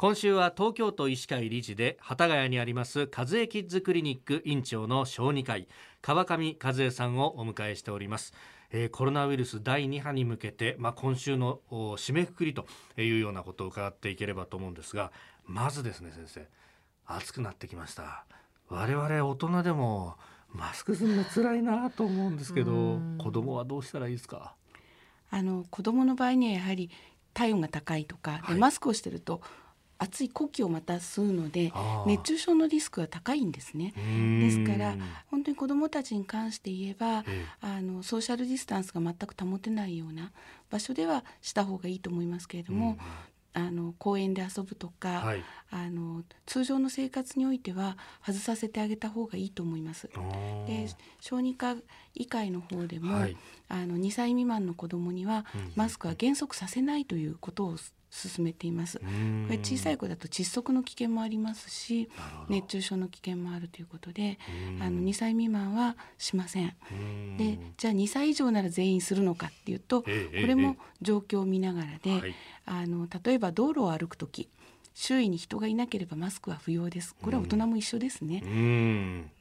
今週は東京都医師会理事で幡ヶ谷にあります和江キッズクリニック院長の小児科医川上和江さんをお迎えしております。えー、コロナウイルス第2波に向けて、まあ、今週の締めくくりというようなことを伺っていければと思うんですがまずですね先生暑くなってきました。我々大人でもマスクするの辛いなと思うんですけど子供はどうしたらいいですか？あの子供の場合にはやはり体温が高いとか、はい、マスクをしてると熱い呼気をまた吸うので熱中症のリスクが高いんですね。ですから本当に子どもたちに関して言えば、えあのソーシャルディスタンスが全く保てないような場所ではした方がいいと思いますけれども、あの公園で遊ぶとか、はい、あの通常の生活においては外させてあげた方がいいと思います。で小児科医会の方でも、はい、あの2歳未満の子どもにはマスクは原則させないということを進めています。これ小さい子だと窒息の危険もありますし熱中症の危険もあるということであの2歳未満はしません。でじゃあ2歳以上なら全員するのかっていうと、これも状況を見ながらで、あの例えば道路を歩く時周囲に人がいなければマスクは不要です。これは大人も一緒ですね。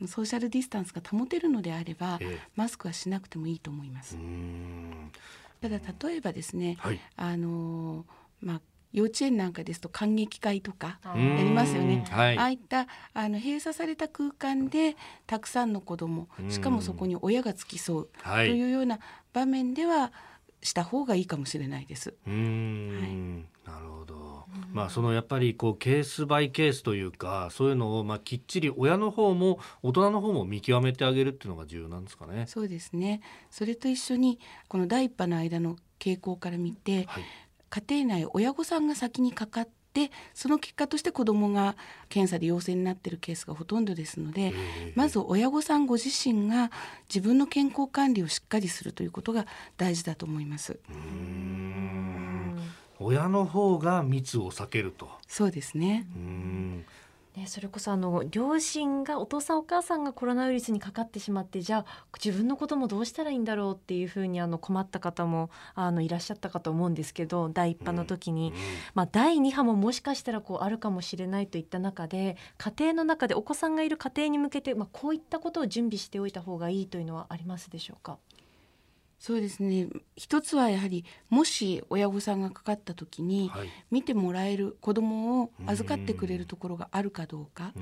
ソーシャルディスタンスが保てるのであれば、マスクはしなくてもいいと思います。ただ例えばですね、はい、あのまあ幼稚園なんかですと感激会とかやりますよね、はい、ああいったあの閉鎖された空間でたくさんの子どもしかもそこに親が付き添うというような場面ではした方がいいかもしれないです。はい、なるほど、まあ、そのやっぱりこうケースバイケースというかそういうのをまあきっちり親の方も大人の方も見極めてあげるっていうのが重要なんですかね。そうですね。それと一緒にこの第一波の間の傾向から見て、はい、家庭内親御さんが先にかかってその結果として子どもが検査で陽性になっているケースがほとんどですので、まず親御さんご自身が自分の健康管理をしっかりするということが大事だと思います。親の方が密を避けると。そうですね。ね、それこそあの両親がお父さんお母さんがコロナウイルスにかかってしまってじゃあ自分のこともどうしたらいいんだろうっていうふうにあの困った方もあのいらっしゃったかと思うん。ですけど第1波の時に、まあ、第2波ももしかしたらこうあるかもしれないといった中で家庭の中でお子さんがいる家庭に向けて、まあ、こういったことを準備しておいた方がいいというのはありますでしょうか？そうですね。一つはやはりもし親御さんがかかった時に見てもらえる子どもを預かってくれるところがあるかどうか、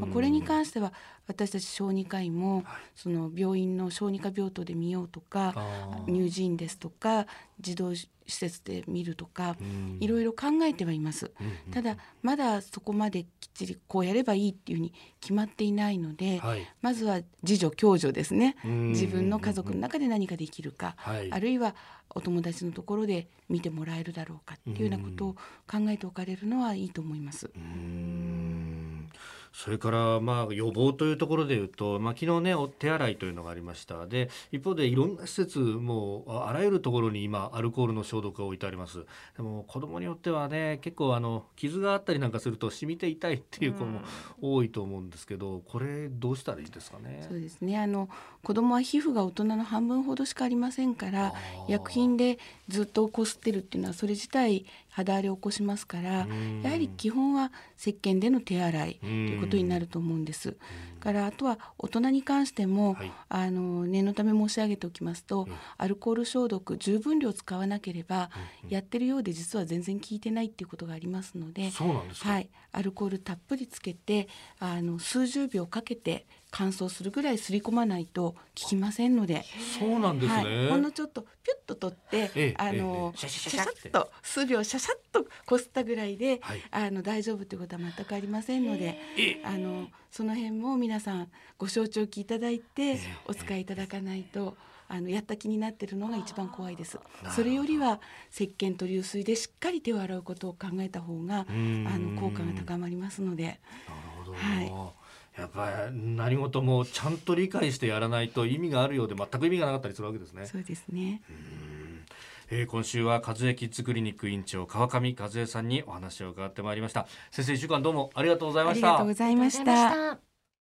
まあ、これに関しては私たち小児科医もその病院の小児科病棟で見ようとか乳児院ですとか児童施設で見るとかいろいろ考えてはいます、ただまだそこまできっちりこうやればいいっていうふうに決まっていないので、はい、まずは自助共助ですね。自分の家族の中で何かできるか、あるいはお友達のところで見てもらえるだろうかっていうようなことを考えておかれるのはいいと思います。それからまあ予防というところでいうと、まあ、昨日ね手洗いというのがありました。で一方でいろんな施設もあらゆるところに今アルコールの消毒が置いてあります。でも子供によってはね結構あの傷があったりなんかすると染みて痛いっていう子も多いと思うんですけどこれどうしたらいいですかね？そうですね。あの子供は皮膚が大人の半分ほどしかありませんから薬品でずっとこすってるっていうのはそれ自体肌荒れを起こしますからやはり基本は石鹸での手洗いということになると思うんです。からあとは大人に関しても、はい、あの念のため申し上げておきますと、アルコール消毒十分量使わなければ、やってるようで実は全然効いてないっていうことがありますのではい、アルコールたっぷりつけてあの数十秒かけて乾燥するぐらいすり込まないと効きませんので。そうなんですね、はい、ほんのちょっとピュッと取って、ええ、あの、え、シャシャシャッと数秒シャシャッとこすったぐらいで、はい、あの大丈夫ということは全くありませんのであのその辺も皆さんご承知おきいただいてお使いいただかないと。あのやった気になってるのが一番怖いです。それよりは石鹸と流水でしっかり手を洗うことを考えた方があの効果が高まりますので。はい。やっぱり何事もちゃんと理解してやらないと意味があるようで全く意味がなかったりするわけですね。そうですね。えー、今週は和江キッズクリニック院長川上和江さんにお話を伺ってまいりました。先生一週間どうもありがとうございました。ありがとうございました。